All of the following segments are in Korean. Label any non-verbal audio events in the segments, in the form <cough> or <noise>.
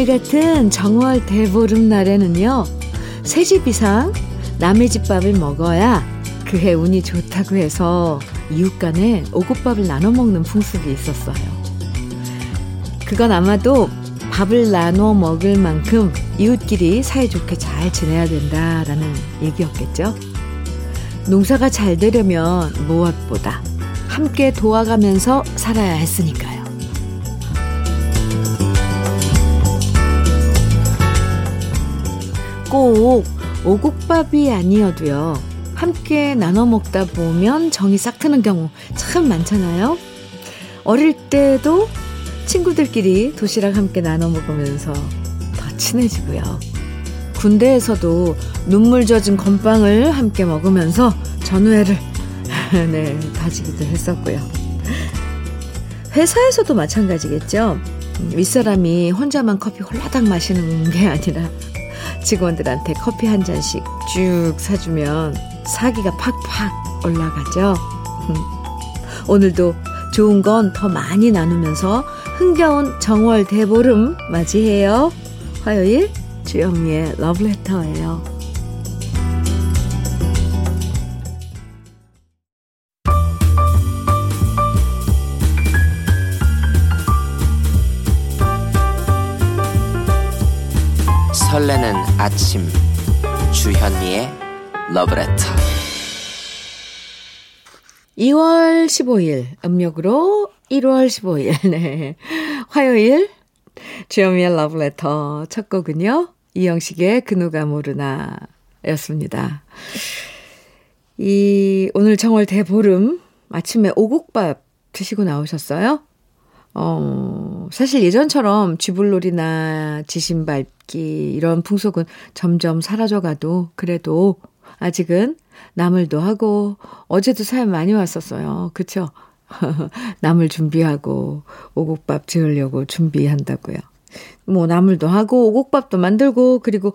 오늘 같은 정월 대보름 날에는요, 새집 이상 남의 집 밥을 먹어야 그해 운이 좋다고 해서 이웃 간에 오곡밥을 나눠 먹는 풍습이 있었어요. 그건 아마도 밥을 나눠 먹을 만큼 이웃끼리 사이좋게 잘 지내야 된다라는 얘기였겠죠. 농사가 잘 되려면 무엇보다 함께 도와가면서 살아야 했으니까 꼭 오곡밥이 아니어도요. 함께 나눠 먹다 보면 정이 싹 트는 경우 참 많잖아요. 어릴 때도 친구들끼리 도시락 함께 나눠 먹으면서 더 친해지고요. 군대에서도 눈물 젖은 건빵을 함께 먹으면서 전우회를 <laughs> 네, 다지기도 했었고요. 회사에서도 마찬가지겠죠. 윗사람이 혼자만 커피 홀라당 마시는 게 아니라 직원들한테 커피 한 잔씩 쭉 사주면 사기가 팍팍 올라가죠. 오늘도 좋은 건 더 많이 나누면서 흥겨운 정월 대보름 맞이해요. 화요일 주현미의 러브레터예요. 설레는 아침. 주현미의 러브레터. 2월 15일 음력으로 1월 15일 <laughs> 네. 화요일 주현미의 러브레터. 첫 곡은요 이영식의 그 누가 모르나 였습니다. 이 오늘 정월 대보름 아침에 오곡밥 드시고 나오셨어요? 어, 사실 예전처럼 쥐불놀이나 지신밟기 이런 풍속은 점점 사라져가도 그래도 아직은 나물도 하고 어제도 사연 많이 왔었어요. 그쵸? <laughs> 나물 준비하고 오곡밥 지으려고 준비한다고요. 뭐 나물도 하고 오곡밥도 만들고 그리고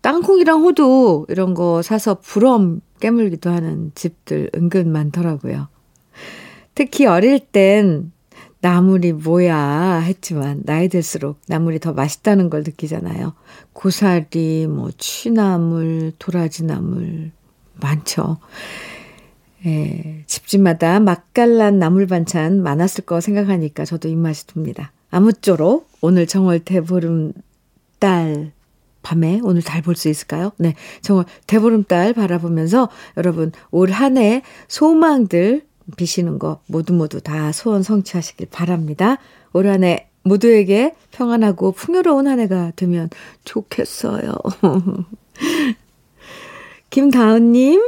땅콩이랑 호두 이런 거 사서 부럼 깨물기도 하는 집들 은근 많더라고요. 특히 어릴 땐 나물이 뭐야 했지만 나이 들수록 나물이 더 맛있다는 걸 느끼잖아요. 고사리, 뭐 취나물, 도라지 나물 많죠. 예, 집집마다 맛깔난 나물 반찬 많았을 거 생각하니까 저도 입맛이 듭니다. 아무쪼록 오늘 정월 대보름달 밤에 오늘 달볼수 있을까요? 네, 정월 대보름달 바라보면서 여러분 올 한 해 소망들 비시는 거 모두 모두 다 소원 성취하시길 바랍니다. 올 한 해 모두에게 평안하고 풍요로운 한 해가 되면 좋겠어요. <laughs> 김다은님,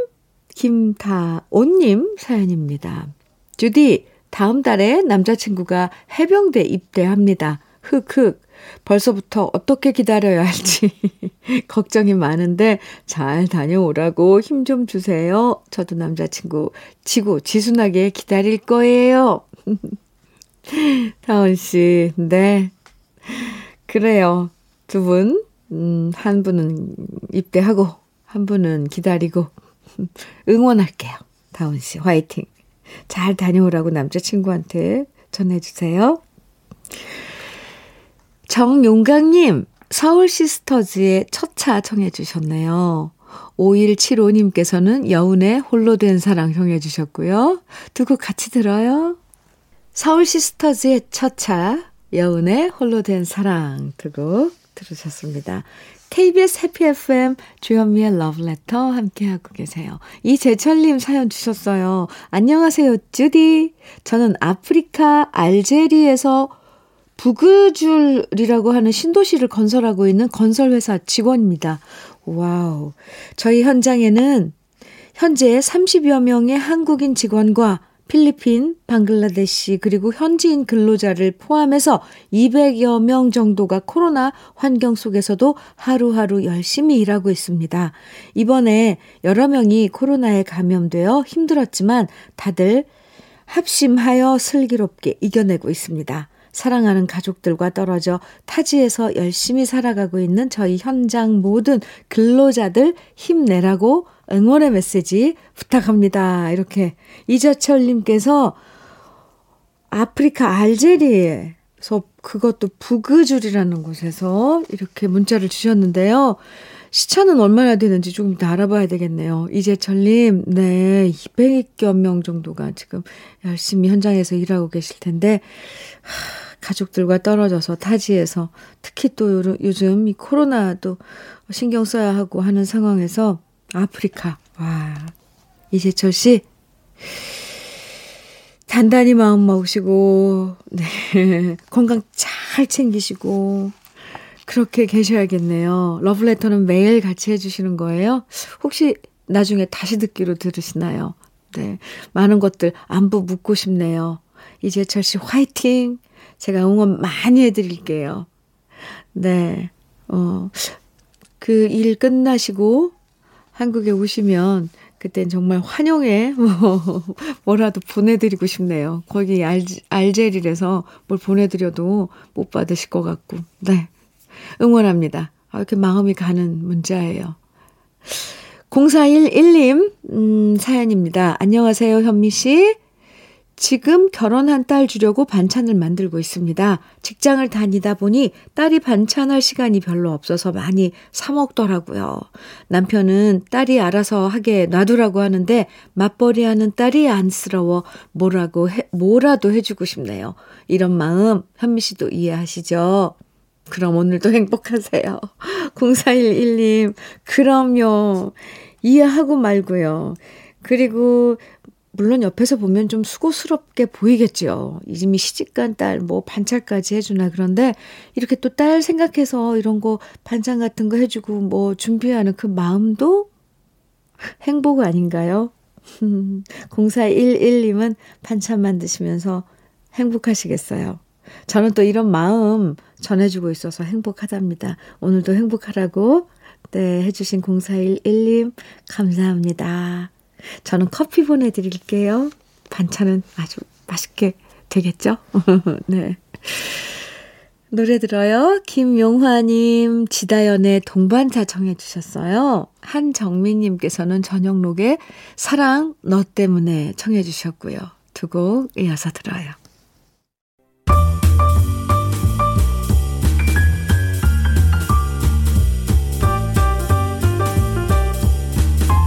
김다온님 사연입니다. 주디, 다음 달에 남자친구가 해병대 입대합니다. 흑흑. 벌써부터 어떻게 기다려야 할지 <laughs> 걱정이 많은데 잘 다녀오라고 힘 좀 주세요. 저도 남자친구 지고 지순하게 기다릴 거예요. <laughs> 다원 씨, 네. 그래요. 두 분, 음, 한 분은 입대하고, 한 분은 기다리고, <laughs> 응원할게요. 다원 씨, 화이팅. 잘 다녀오라고 남자친구한테 전해주세요. 정용강님, 서울 시스터즈의 첫 차 청해 주셨네요. 5175님께서는 여운의 홀로 된 사랑 청해 주셨고요. 두 곡 같이 들어요. 서울 시스터즈의 첫 차, 여운의 홀로 된 사랑 두 곡 들으셨습니다. KBS 해피 FM 주현미의 러브레터 함께하고 계세요. 이재철님 사연 주셨어요. 안녕하세요, 주디. 저는 아프리카 알제리에서 부그줄이라고 하는 신도시를 건설하고 있는 건설회사 직원입니다. Wow. 저희 현장에는 현재 30여 명의 한국인 직원과 필리핀, 방글라데시, 그리고 현지인 근로자를 포함해서 200여 명 정도가 코로나 환경 속에서도 하루하루 열심히 일하고 있습니다. 이번에 여러 명이 코로나에 감염되어 힘들었지만 다들 합심하여 슬기롭게 이겨내고 있습니다. 사랑하는 가족들과 떨어져 타지에서 열심히 살아가고 있는 저희 현장 모든 근로자들 힘내라고 응원의 메시지 부탁합니다. 이렇게 이자철님께서 아프리카 알제리에서 그것도 부그줄이라는 곳에서 이렇게 문자를 주셨는데요. 시차는 얼마나 되는지 조금 더 알아봐야 되겠네요. 이재철님, 네, 200여 명 정도가 지금 열심히 현장에서 일하고 계실 텐데, 하, 가족들과 떨어져서 타지에서 특히 또 요즘 이 코로나도 신경 써야 하고 하는 상황에서 아프리카, 와, 이재철 씨, 단단히 마음 먹으시고, 네, <laughs> 건강 잘 챙기시고, 그렇게 계셔야겠네요. 러브레터는 매일 같이 해주시는 거예요? 혹시 나중에 다시 듣기로 들으시나요? 네. 많은 것들 안부 묻고 싶네요. 이재철 씨 화이팅! 제가 응원 많이 해드릴게요. 네. 어, 그 일 끝나시고 한국에 오시면 그땐 정말 환영해 뭐 뭐라도 보내드리고 싶네요. 거기 알, 알제리에서 뭘 보내드려도 못 받으실 것 같고. 네. 응원합니다. 아, 이렇게 마음이 가는 문자예요. 0411님, 음, 사연입니다. 안녕하세요, 현미 씨. 지금 결혼 한 딸 주려고 반찬을 만들고 있습니다. 직장을 다니다 보니 딸이 반찬할 시간이 별로 없어서 많이 사먹더라고요. 남편은 딸이 알아서 하게 놔두라고 하는데 맞벌이 하는 딸이 안쓰러워 뭐라고 해, 뭐라도 해주고 싶네요. 이런 마음 현미 씨도 이해하시죠? 그럼 오늘도 행복하세요. <laughs> 0411님, 그럼요. 이해하고 말고요. 그리고 물론 옆에서 보면 좀 수고스럽게 보이겠죠. 이미 시집간 딸, 뭐, 반찬까지 해주나. 그런데 이렇게 또 딸 생각해서 이런 거 반찬 같은 거 해주고 뭐 준비하는 그 마음도 행복 아닌가요? <laughs> 0411님은 반찬 만드시면서 행복하시겠어요. 저는 또 이런 마음 전해주고 있어서 행복하답니다. 오늘도 행복하라고 네, 해주신 0411님 감사합니다. 저는 커피 보내드릴게요. 반찬은 아주 맛있게 되겠죠? <laughs> 네. 노래 들어요. 김용화님, 지다연의 동반자 청해주셨어요. 한정민님께서는 저녁록에 사랑 너 때문에 청해주셨고요. 두 곡 이어서 들어요.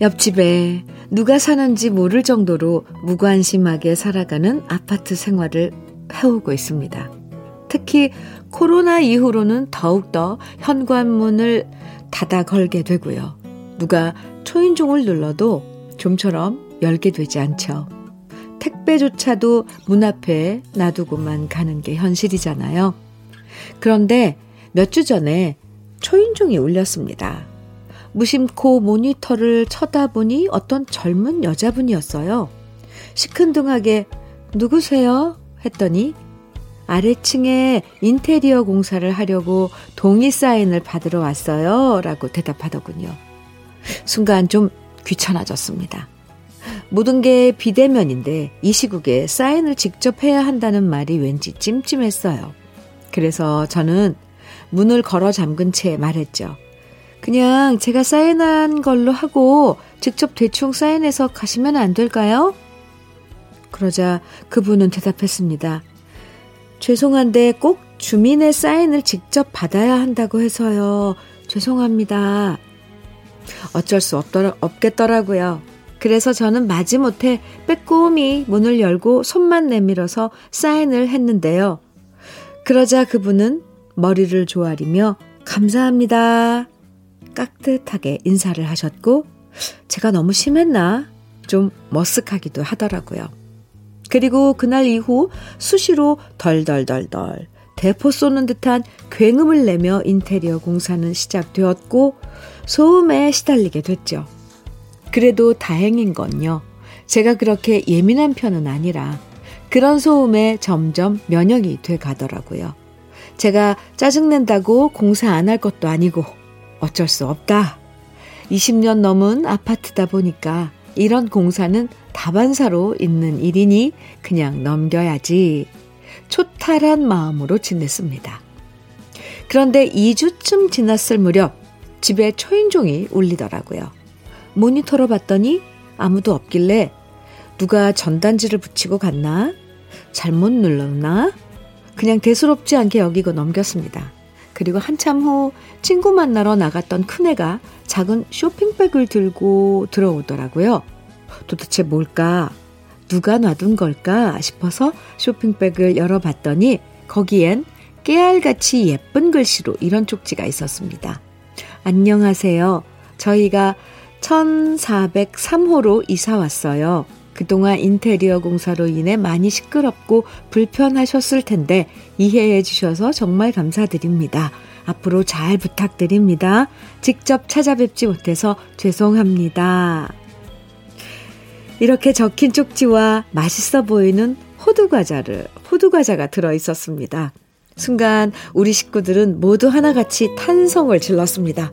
옆집에 누가 사는지 모를 정도로 무관심하게 살아가는 아파트 생활을 해오고 있습니다. 특히 코로나 이후로는 더욱더 현관문을 닫아 걸게 되고요. 누가 초인종을 눌러도 좀처럼 열게 되지 않죠. 택배조차도 문 앞에 놔두고만 가는 게 현실이잖아요. 그런데 몇 주 전에 초인종이 울렸습니다. 무심코 모니터를 쳐다보니 어떤 젊은 여자분이었어요. 시큰둥하게 누구세요? 했더니 아래층에 인테리어 공사를 하려고 동의 사인을 받으러 왔어요. 라고 대답하더군요. 순간 좀 귀찮아졌습니다. 모든 게 비대면인데 이 시국에 사인을 직접 해야 한다는 말이 왠지 찜찜했어요. 그래서 저는 문을 걸어 잠근 채 말했죠. 그냥 제가 사인한 걸로 하고 직접 대충 사인해서 가시면 안 될까요? 그러자 그분은 대답했습니다. 죄송한데 꼭 주민의 사인을 직접 받아야 한다고 해서요. 죄송합니다. 어쩔 수 없더라, 없겠더라고요. 그래서 저는 마지못해 빼꼼히 문을 열고 손만 내밀어서 사인을 했는데요. 그러자 그분은 머리를 조아리며 감사합니다. 깍듯하게 인사를 하셨고, 제가 너무 심했나? 좀 머쓱하기도 하더라고요. 그리고 그날 이후 수시로 덜덜덜덜 대포 쏘는 듯한 굉음을 내며 인테리어 공사는 시작되었고, 소음에 시달리게 됐죠. 그래도 다행인 건요. 제가 그렇게 예민한 편은 아니라 그런 소음에 점점 면역이 돼 가더라고요. 제가 짜증낸다고 공사 안 할 것도 아니고 어쩔 수 없다. 20년 넘은 아파트다 보니까 이런 공사는 다반사로 있는 일이니 그냥 넘겨야지. 초탈한 마음으로 지냈습니다. 그런데 2주쯤 지났을 무렵 집에 초인종이 울리더라고요. 모니터로 봤더니 아무도 없길래 누가 전단지를 붙이고 갔나? 잘못 눌렀나? 그냥 대수롭지 않게 여기고 넘겼습니다. 그리고 한참 후 친구 만나러 나갔던 큰애가 작은 쇼핑백을 들고 들어오더라고요. 도대체 뭘까? 누가 놔둔 걸까 싶어서 쇼핑백을 열어봤더니 거기엔 깨알같이 예쁜 글씨로 이런 쪽지가 있었습니다. 안녕하세요. 저희가 1403호로 이사 왔어요. 그동안 인테리어 공사로 인해 많이 시끄럽고 불편하셨을 텐데 이해해 주셔서 정말 감사드립니다. 앞으로 잘 부탁드립니다. 직접 찾아뵙지 못해서 죄송합니다. 이렇게 적힌 쪽지와 맛있어 보이는 호두 과자를 호두 과자가 들어 있었습니다. 순간 우리 식구들은 모두 하나같이 탄성을 질렀습니다.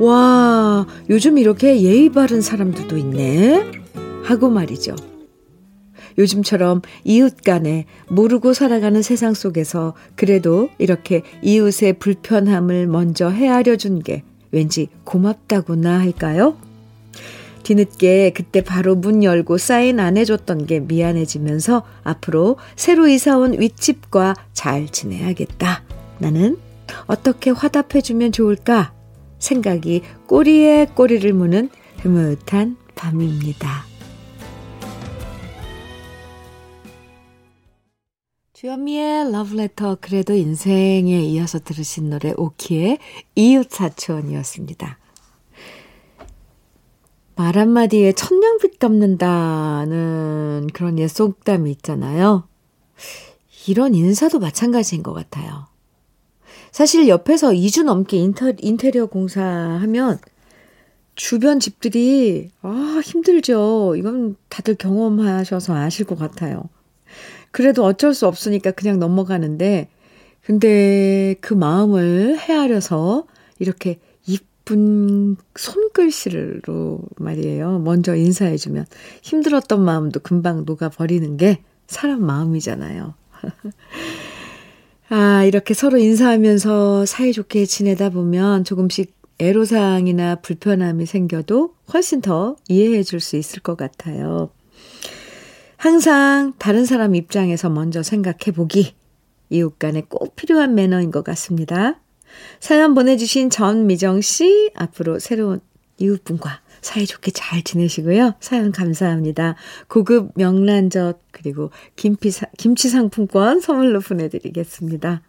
와, 요즘 이렇게 예의 바른 사람들도 있네. 하고 말이죠. 요즘처럼 이웃 간에 모르고 살아가는 세상 속에서 그래도 이렇게 이웃의 불편함을 먼저 헤아려 준 게 왠지 고맙다구나 할까요? 뒤늦게 그때 바로 문 열고 사인 안 해줬던 게 미안해지면서 앞으로 새로 이사온 윗집과 잘 지내야겠다. 나는 어떻게 화답해주면 좋을까? 생각이 꼬리에 꼬리를 무는 흐뭇한 밤입니다. 주현미의 러브레터 그래도 인생에 이어서 들으신 노래 오키의 이웃사촌이었습니다. 말 한마디에 천냥빛 갚는다는 그런 옛 속담이 있잖아요. 이런 인사도 마찬가지인 것 같아요. 사실 옆에서 2주 넘게 인터, 인테리어 공사하면 주변 집들이, 아, 힘들죠. 이건 다들 경험하셔서 아실 것 같아요. 그래도 어쩔 수 없으니까 그냥 넘어가는데, 근데 그 마음을 헤아려서 이렇게 이쁜 손글씨로 말이에요. 먼저 인사해주면 힘들었던 마음도 금방 녹아버리는 게 사람 마음이잖아요. <laughs> 아, 이렇게 서로 인사하면서 사이좋게 지내다 보면 조금씩 애로사항이나 불편함이 생겨도 훨씬 더 이해해 줄 수 있을 것 같아요. 항상 다른 사람 입장에서 먼저 생각해 보기. 이웃 간에 꼭 필요한 매너인 것 같습니다. 사연 보내주신 전미정 씨, 앞으로 새로운 이웃분과 사이좋게 잘 지내시고요. 사연 감사합니다. 고급 명란젓, 그리고 김치, 김치 상품권 선물로 보내드리겠습니다.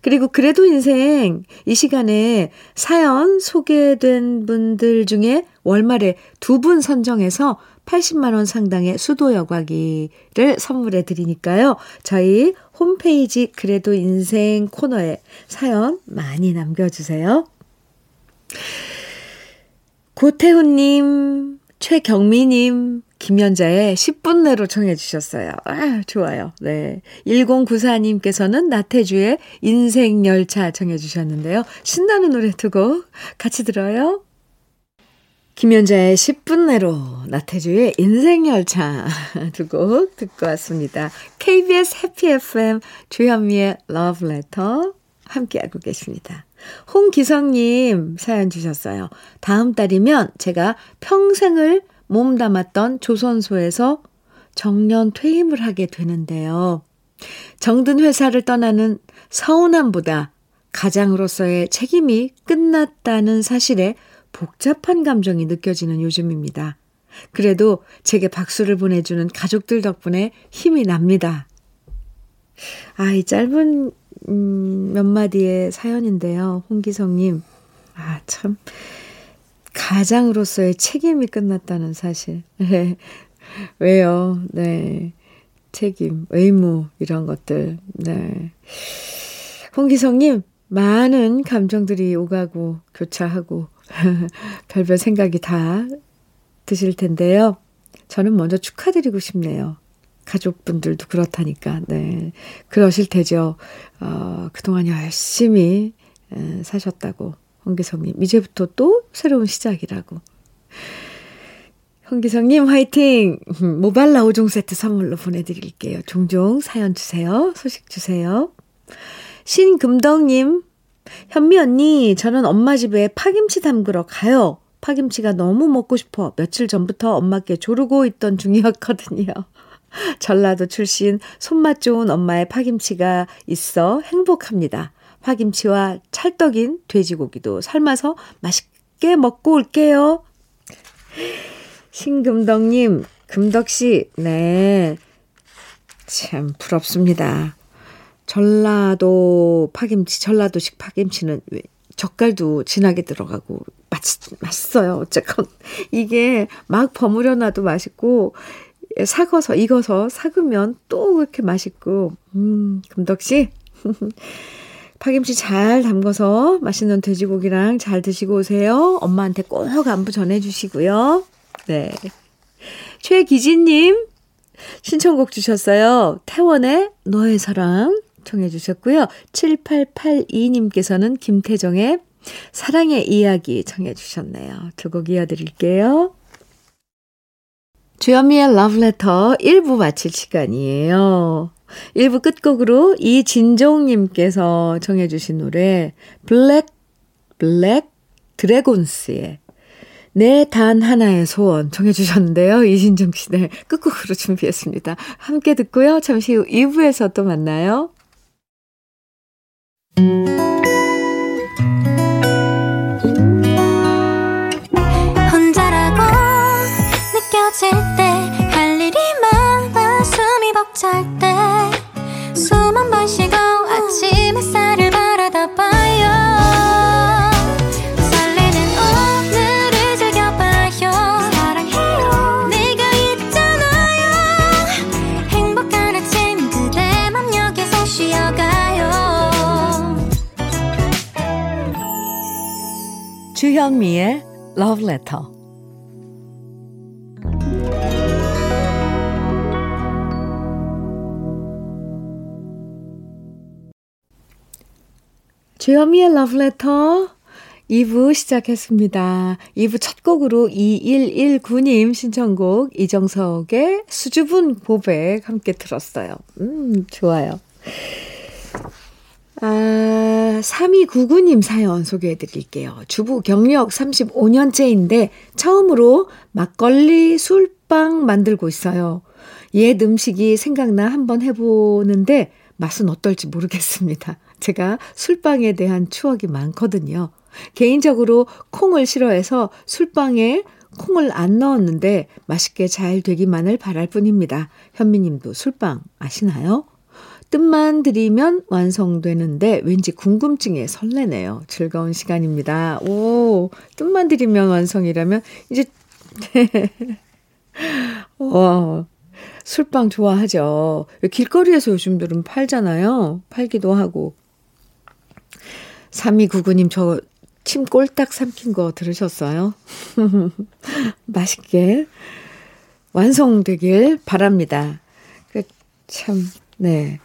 그리고 그래도 인생 이 시간에 사연 소개된 분들 중에 월말에 두 분 선정해서 80만원 상당의 수도 여과기를 선물해 드리니까요. 저희 홈페이지 그래도 인생 코너에 사연 많이 남겨주세요. 고태훈님, 최경미님, 김연자의 10분 내로 청해 주셨어요. 아, 좋아요. 네. 1094님께서는 나태주의 인생열차 청해 주셨는데요. 신나는 노래 두 곡 같이 들어요. 김연자의 10분 내로 나태주의 인생열차 <laughs> 두 곡 듣고 왔습니다. KBS 해피 FM 주현미의 러브레터 함께하고 계십니다. 홍기성님 사연 주셨어요. 다음 달이면 제가 평생을 몸 담았던 조선소에서 정년 퇴임을 하게 되는데요. 정든 회사를 떠나는 서운함보다 가장으로서의 책임이 끝났다는 사실에 복잡한 감정이 느껴지는 요즘입니다. 그래도 제게 박수를 보내주는 가족들 덕분에 힘이 납니다. 아, 이 짧은, 음, 몇 마디의 사연인데요. 홍기성님. 아, 참. 가장으로서의 책임이 끝났다는 사실. 왜요? 네. 책임, 의무, 이런 것들. 네. 홍기성님, 많은 감정들이 오가고, 교차하고, <laughs> 별별 생각이 다 드실 텐데요. 저는 먼저 축하드리고 싶네요. 가족분들도 그렇다니까, 네. 그러실 테죠. 어, 그동안 열심히 에, 사셨다고. 홍기성님, 이제부터 또 새로운 시작이라고. 홍기성님, 화이팅! 모발라 5종 세트 선물로 보내드릴게요. 종종 사연 주세요. 소식 주세요. 신금덕님, 현미 언니, 저는 엄마 집에 파김치 담그러 가요. 파김치가 너무 먹고 싶어 며칠 전부터 엄마께 조르고 있던 중이었거든요. <laughs> 전라도 출신 손맛 좋은 엄마의 파김치가 있어 행복합니다. 파김치와 찰떡인 돼지고기도 삶아서 맛있게 먹고 올게요. 신금덕님, 금덕씨, 네. 참 부럽습니다. 전라도 파김치, 전라도식 파김치는 젓갈도 진하게 들어가고 맛, 맛있어요. 어쨌건 이게 막 버무려 놔도 맛있고 사궈서 익어서 삭으면 또 그렇게 맛있고 음 금덕 씨 <laughs> 파김치 잘 담궈서 맛있는 돼지고기랑 잘 드시고 오세요. 엄마한테 꼭 안부 전해주시고요. 네. 최기진님 신청곡 주셨어요. 태원의 너의 사랑 청해 주셨고요. 7882님께서는 김태정의 사랑의 이야기 청해 주셨네요. 두 곡 이어드릴게요. 주현미의 러브레터 1부 마칠 시간이에요. 1부 끝곡으로 이진종님께서 청해주신 노래 블랙 블랙 드래곤스의 내 단 하나의 소원 청해주셨는데요. 이진종 씨, 네, 끝곡으로 준비했습니다. 함께 듣고요. 잠시 후 2부에서 또 만나요. 혼자라고 느껴질 때 할 일이 많아 숨이 벅찰 때 주현미의 Love Letter. 주현미의 Love Letter 2부 시작했습니다. 2부 첫 곡으로 2119님 신청곡 이정석의 수줍은 고백 함께 들었어요. 음, 좋아요. 아, 3299님 사연 소개해 드릴게요. 주부 경력 35년째인데 처음으로 막걸리 술빵 만들고 있어요. 옛 음식이 생각나 한번 해보는데 맛은 어떨지 모르겠습니다. 제가 술빵에 대한 추억이 많거든요. 개인적으로 콩을 싫어해서 술빵에 콩을 안 넣었는데 맛있게 잘 되기만을 바랄 뿐입니다. 현미님도 술빵 아시나요? 뜻만 들이면 완성되는데 왠지 궁금증에 설레네요. 즐거운 시간입니다. 오, 뜻만 들이면 완성이라면 이제 와, <laughs> 술빵 좋아하죠. 길거리에서 요즘들은 팔잖아요. 팔기도 하고. 3299님 저 침 꼴딱 삼킨 거 들으셨어요? <laughs> 맛있게 완성되길 바랍니다. 그 참, 네.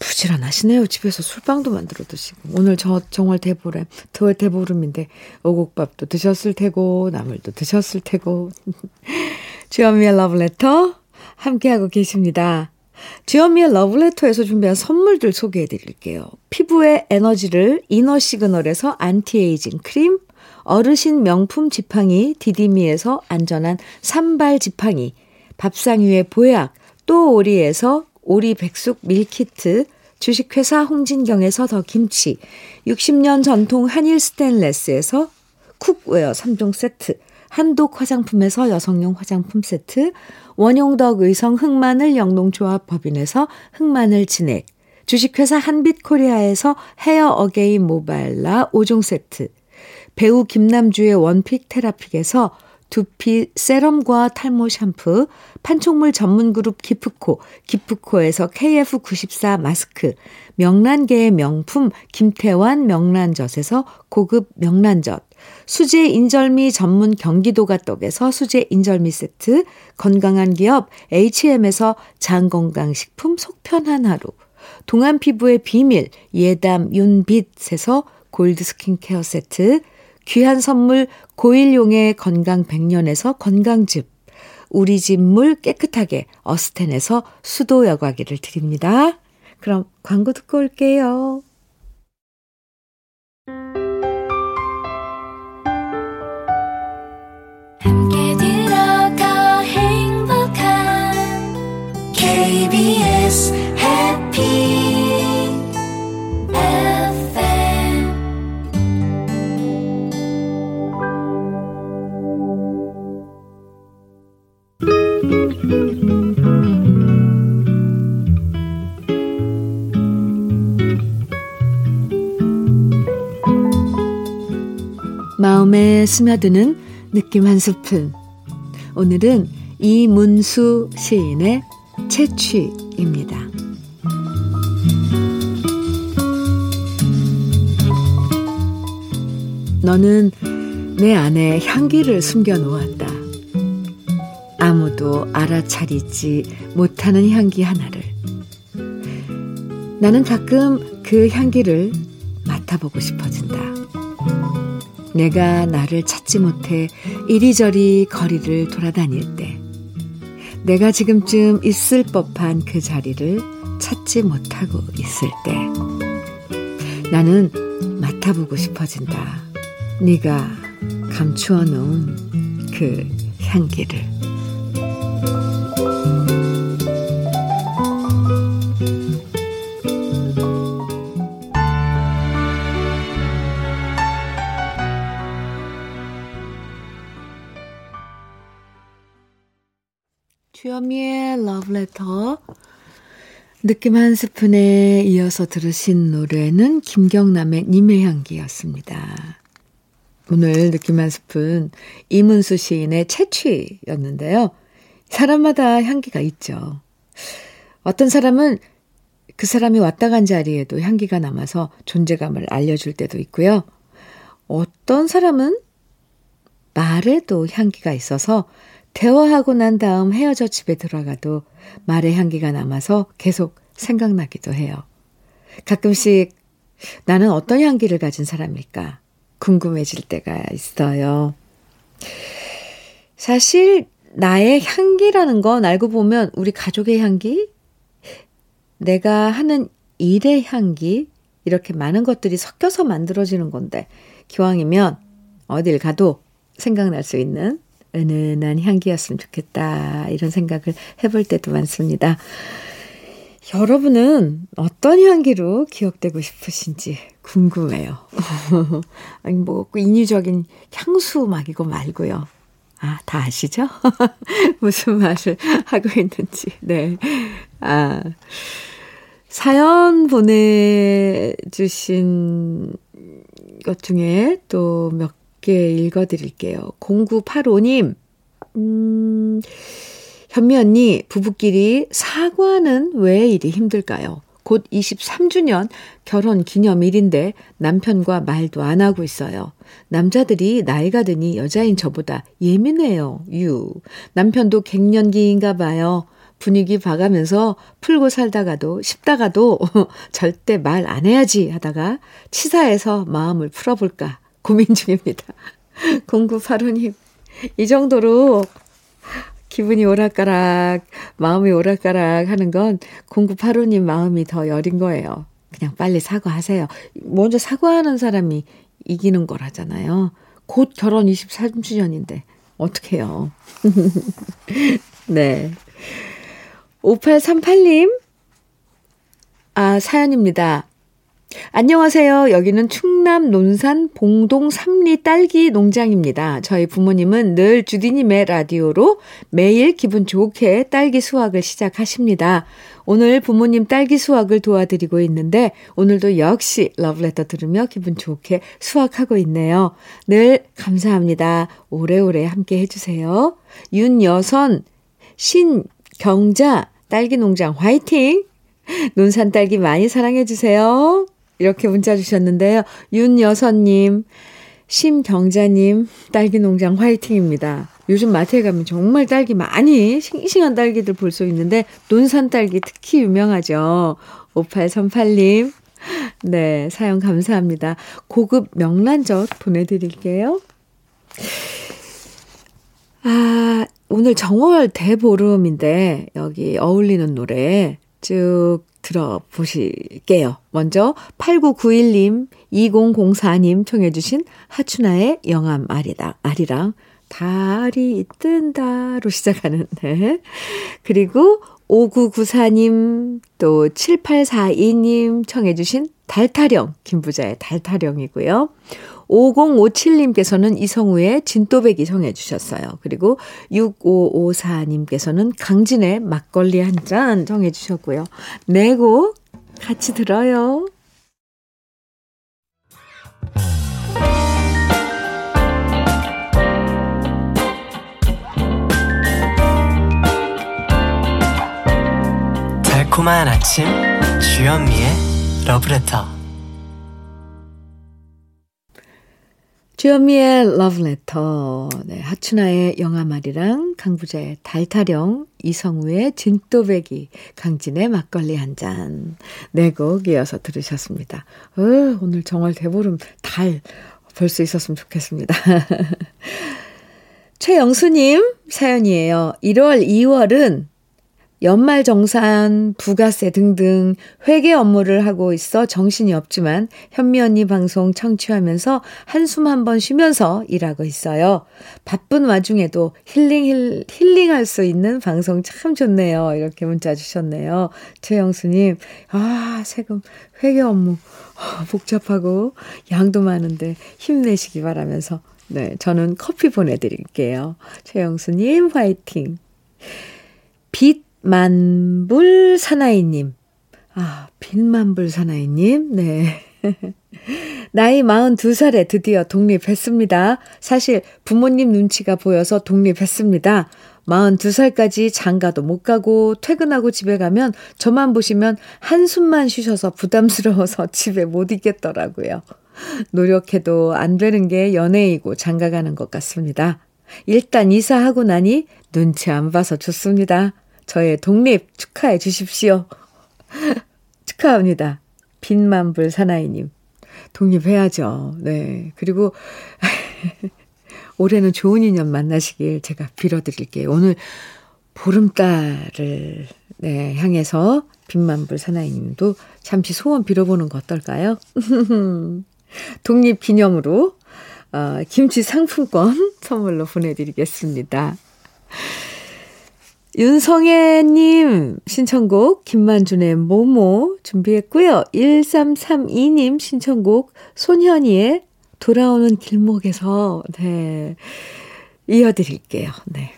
부지런하시네요. 집에서 술빵도 만들어 드시고. 오늘 저 정월 대보름, 더 대보름인데 오곡밥도 드셨을 테고, 나물도 드셨을 테고. <laughs> 주현미의 러브레터 함께하고 계십니다. 주현미의 러브레터에서 준비한 선물들 소개해 드릴게요. 피부의 에너지를 이너 시그널에서 안티에이징 크림, 어르신 명품 지팡이 디디미에서 안전한 삼발 지팡이, 밥상 위의 보약, 또 오리에서 오리 백숙 밀키트, 주식회사 홍진경에서 더 김치, 60년 전통 한일 스텐레스에서 cookware 3종 세트, 한독 화장품에서 여성용 화장품 세트, 원용덕 의성 흑마늘 영농조합 법인에서 흑마늘 진액, 주식회사 한빛코리아에서 헤어 어게인 모발라 5종 세트, 배우 김남주의 원픽 테라픽에서 두피 세럼과 탈모 샴푸, 판촉물 전문 그룹 기프코, 기프코에서 KF94 마스크, 명란계의 명품 김태환 명란젓에서 고급 명란젓, 수제 인절미 전문 경기도가 떡에서 수제 인절미 세트, 건강한 기업 HM에서 장건강식품 속편한 하루, 동안 피부의 비밀 예담 윤빛에서 골드 스킨케어 세트, 귀한 선물 고일용의 건강 백년에서 건강즙, 우리 집 물 깨끗하게 어스텐에서 수도 여과기를 드립니다. 그럼 광고 듣고 올게요. KBS 마음에 스며드는 느낌 한 스푼. 오늘은 이문수 시인의 채취입니다. 너는 내 안에 향기를 숨겨 놓았다. 아무도 알아차리지 못하는 향기 하나를. 나는 가끔 그 향기를 맡아보고 싶어진다. 내가 나를 찾지 못해 이리저리 거리를 돌아다닐 때, 내가 지금쯤 있을 법한 그 자리를 찾지 못하고 있을 때, 나는 맡아보고 싶어진다. 네가 감추어 놓은 그 향기를. 주현미의 러브레터 느낌 한 스푼에 이어서 들으신 노래는 김경남의 님의 향기였습니다. 오늘 느낌 한 스푼 이문수 시인의 채취였는데요. 사람마다 향기가 있죠. 어떤 사람은 그 사람이 왔다 간 자리에도 향기가 남아서 존재감을 알려줄 때도 있고요. 어떤 사람은 말에도 향기가 있어서 대화하고 난 다음 헤어져 집에 들어가도 말의 향기가 남아서 계속 생각나기도 해요. 가끔씩 나는 어떤 향기를 가진 사람일까 궁금해질 때가 있어요. 사실 나의 향기라는 건 알고 보면 우리 가족의 향기, 내가 하는 일의 향기, 이렇게 많은 것들이 섞여서 만들어지는 건데, 기왕이면 어딜 가도 생각날 수 있는 은은한 향기였으면 좋겠다. 이런 생각을 해볼 때도 많습니다. 여러분은 어떤 향기로 기억되고 싶으신지 궁금해요. <laughs> 아니, 뭐, 인위적인 향수 막 이거 말고요. 아, 다 아시죠? <laughs> 무슨 말을 하고 있는지. 네. 아, 사연 보내주신 것 중에 또 몇 개 읽어드릴게요. 0985님, 음, 현미 언니, 부부끼리 사과는 왜 이리 힘들까요? 곧 23주년 결혼 기념일인데 남편과 말도 안 하고 있어요. 남자들이 나이가 드니 여자인 저보다 예민해요. 유. 남편도 갱년기인가 봐요. 분위기 봐가면서 풀고 살다가도 싶다가도 <laughs> 절대 말 안 해야지 하다가 치사해서 마음을 풀어볼까 고민 중입니다. <laughs> 0985님, 이 정도로 기분이 오락가락, 마음이 오락가락 하는 건 0985님 마음이 더 여린 거예요. 그냥 빨리 사과하세요. 먼저 사과하는 사람이 이기는 거라잖아요. 곧 결혼 23주년인데, 어떡해요. <laughs> 네. 5838님, 아, 사연입니다. 안녕하세요. 여기는 충남 논산 봉동 삼리 딸기 농장입니다. 저희 부모님은 늘 주디님의 라디오로 매일 기분 좋게 딸기 수확을 시작하십니다. 오늘 부모님 딸기 수확을 도와드리고 있는데 오늘도 역시 러브레터 들으며 기분 좋게 수확하고 있네요. 늘 감사합니다. 오래오래 함께 해주세요. 윤여선, 신경자, 딸기 농장 화이팅! 논산 딸기 많이 사랑해주세요. 이렇게 문자 주셨는데요. 윤여선님, 심경자님, 딸기 농장 화이팅입니다. 요즘 마트에 가면 정말 딸기 많이 싱싱한 딸기들 볼 수 있는데 논산 딸기 특히 유명하죠. 5838님. 네, 사연 감사합니다. 고급 명란젓 보내 드릴게요. 아, 오늘 정월 대보름인데 여기 어울리는 노래 쭉 들어보실게요. 먼저 8991님, 2004님 청해 주신 하춘아의 영암 아리랑, 아리랑 달이 뜬다로 시작하는, <laughs> 네. 그리고 5994님, 또 7842님 청해 주신 달타령, 김부자의 달타령이고요. 5057님께서는 이성우의 진또배기 정해 주셨어요. 그리고 6554님께서는 강진의 막걸리 한 잔 정해 주셨고요. 네곡 같이 들어요. 달콤한 아침 주현미의 러브레터 주현미의 러브레터, 네, 하춘아의 영화말이랑 강부자의 달타령, 이성우의 진또배기, 강진의 막걸리 한 잔, 네 곡 이어서 들으셨습니다. 어, 오늘 정월 대보름 달 볼 수 있었으면 좋겠습니다. <laughs> 최영수님 사연이에요. 1월, 2월은 연말 정산, 부가세 등등 회계 업무를 하고 있어 정신이 없지만 현미 언니 방송 청취하면서 한숨 한 번 쉬면서 일하고 있어요. 바쁜 와중에도 힐링, 힐, 힐링할 수 있는 방송 참 좋네요. 이렇게 문자 주셨네요. 최영수님, 아, 세금, 회계 업무, 어, 복잡하고 양도 많은데 힘내시기 바라면서, 네, 저는 커피 보내드릴게요. 최영수님, 화이팅. 빛 만불 사나이님. 아, 빛만불 사나이님. 네. <laughs> 나이 42살에 드디어 독립했습니다. 사실 부모님 눈치가 보여서 독립했습니다. 42살까지 장가도 못 가고 퇴근하고 집에 가면 저만 보시면 한숨만 쉬셔서 부담스러워서 <laughs> 집에 못 있겠더라고요. 노력해도 안 되는 게 연애이고 장가 가는 것 같습니다. 일단 이사하고 나니 눈치 안 봐서 좋습니다. 저의 독립 축하해 주십시오. <laughs> 축하합니다. 빈만불 사나이님. 독립해야죠. 네. 그리고 <laughs> 올해는 좋은 인연 만나시길 제가 빌어드릴게요. 오늘 보름달을 네, 향해서 빈만불 사나이님도 잠시 소원 빌어보는 거 어떨까요? <laughs> 독립 기념으로 어, 김치 상품권 선물로 보내드리겠습니다. 윤성애님 신청곡 김만준의 모모 준비했고요. 1332님 신청곡 손현이의 돌아오는 길목에서 네 이어드릴게요. 네.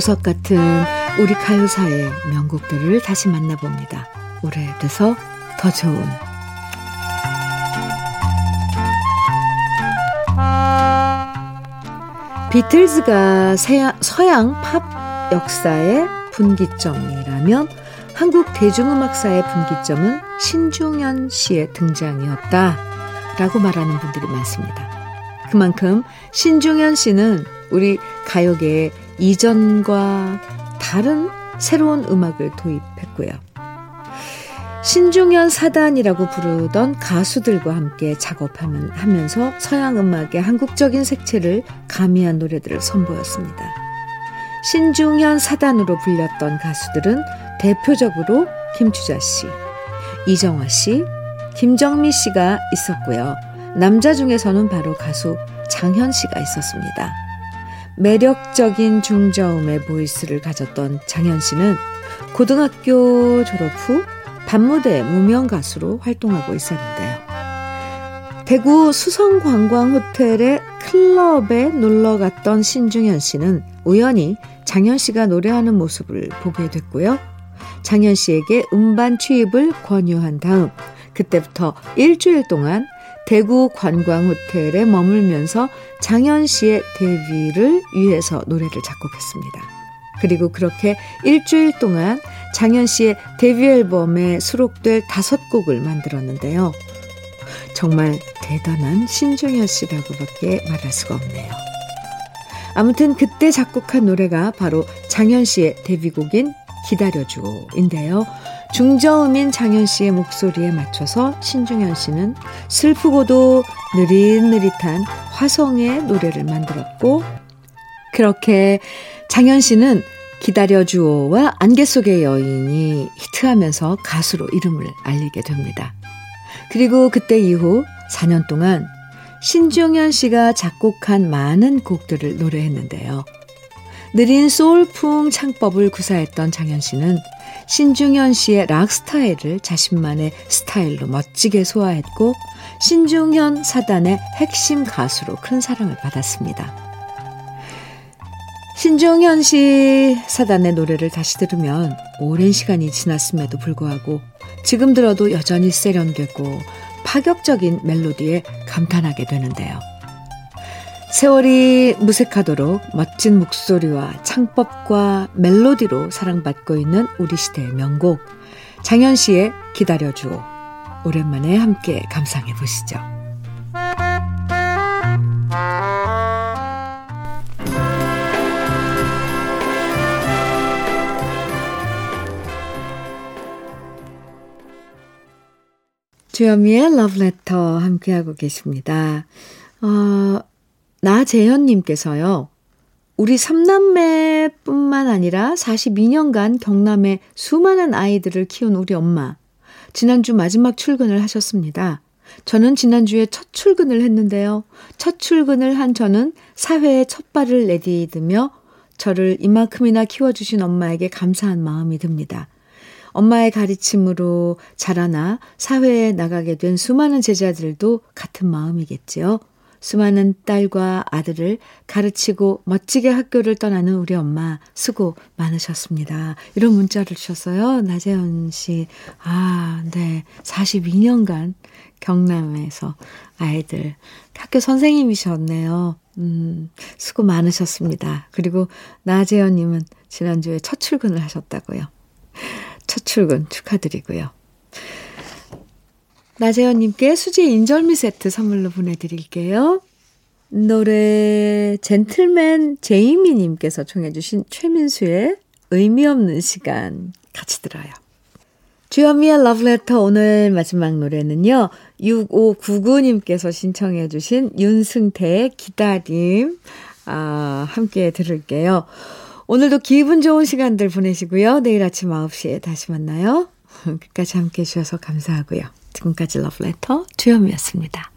보석 같은 우리 가요사의 명곡들을 다시 만나봅니다. 오래돼서 더 좋은 비틀즈가 서양 팝 역사의 분기점이라면 한국 대중음악사의 분기점은 신중현 씨의 등장이었다. 라고 말하는 분들이 많습니다. 그만큼 신중현 씨는 우리 가요계의 이전과 다른 새로운 음악을 도입했고요. 신중현 사단이라고 부르던 가수들과 함께 작업하면서 서양 음악의 한국적인 색채를 가미한 노래들을 선보였습니다. 신중현 사단으로 불렸던 가수들은 대표적으로 김추자 씨, 이정화 씨, 김정미 씨가 있었고요. 남자 중에서는 바로 가수 장현 씨가 있었습니다. 매력적인 중저음의 보이스를 가졌던 장현 씨는 고등학교 졸업 후 밤무대 무명 가수로 활동하고 있었는데요. 대구 수성관광호텔의 클럽에 놀러 갔던 신중현 씨는 우연히 장현 씨가 노래하는 모습을 보게 됐고요. 장현 씨에게 음반 취입을 권유한 다음 그때부터 일주일 동안 대구 관광호텔에 머물면서 장현 씨의 데뷔를 위해서 노래를 작곡했습니다. 그리고 그렇게 일주일 동안 장현 씨의 데뷔 앨범에 수록될 다섯 곡을 만들었는데요. 정말 대단한 신중현 씨라고밖에 말할 수가 없네요. 아무튼 그때 작곡한 노래가 바로 장현 씨의 데뷔곡인 기다려줘인데요. 중저음인 장현 씨의 목소리에 맞춰서 신중현 씨는 슬프고도 느릿느릿한 화성의 노래를 만들었고, 그렇게 장현 씨는 기다려주오와 안개 속의 여인이 히트하면서 가수로 이름을 알리게 됩니다. 그리고 그때 이후 4년 동안 신중현 씨가 작곡한 많은 곡들을 노래했는데요. 느린 소울풍 창법을 구사했던 장현 씨는 신중현 씨의 락 스타일을 자신만의 스타일로 멋지게 소화했고 신중현 사단의 핵심 가수로 큰 사랑을 받았습니다. 신중현 씨 사단의 노래를 다시 들으면 오랜 시간이 지났음에도 불구하고 지금 들어도 여전히 세련되고 파격적인 멜로디에 감탄하게 되는데요. 세월이 무색하도록 멋진 목소리와 창법과 멜로디로 사랑받고 있는 우리 시대의 명곡 장현 씨의 기다려주오 오랜만에 함께 감상해 보시죠. 주현미의 러브레터 함께하고 계십니다. 어, 나재현님께서요. 우리 삼남매뿐만 아니라 42년간 경남의 수많은 아이들을 키운 우리 엄마. 지난주 마지막 출근을 하셨습니다. 저는 지난주에 첫 출근을 했는데요. 첫 출근을 한 저는 사회에 첫 발을 내디디며 저를 이만큼이나 키워주신 엄마에게 감사한 마음이 듭니다. 엄마의 가르침으로 자라나 사회에 나가게 된 수많은 제자들도 같은 마음이겠지요. 수많은 딸과 아들을 가르치고 멋지게 학교를 떠나는 우리 엄마 수고 많으셨습니다. 이런 문자를 주셨어요. 나재현 씨. 아, 네. 42년간 경남에서 아이들 학교 선생님이셨네요. 음, 수고 많으셨습니다. 그리고 나재현 님은 지난주에 첫 출근을 하셨다고요. 첫 출근 축하드리고요. 나재현님께 수제 인절미 세트 선물로 보내드릴게요. 노래 젠틀맨 제이미님께서 청해주신 최민수의 의미 없는 시간 같이 들어요. 주현미의 러브레터 오늘 마지막 노래는요. 6599님께서 신청해 주신 윤승태의 기다림 아, 함께 들을게요. 오늘도 기분 좋은 시간들 보내시고요. 내일 아침 9시에 다시 만나요. <laughs> 끝까지 함께 해주셔서 감사하고요. 지금까지 러브레터 주현미였습니다.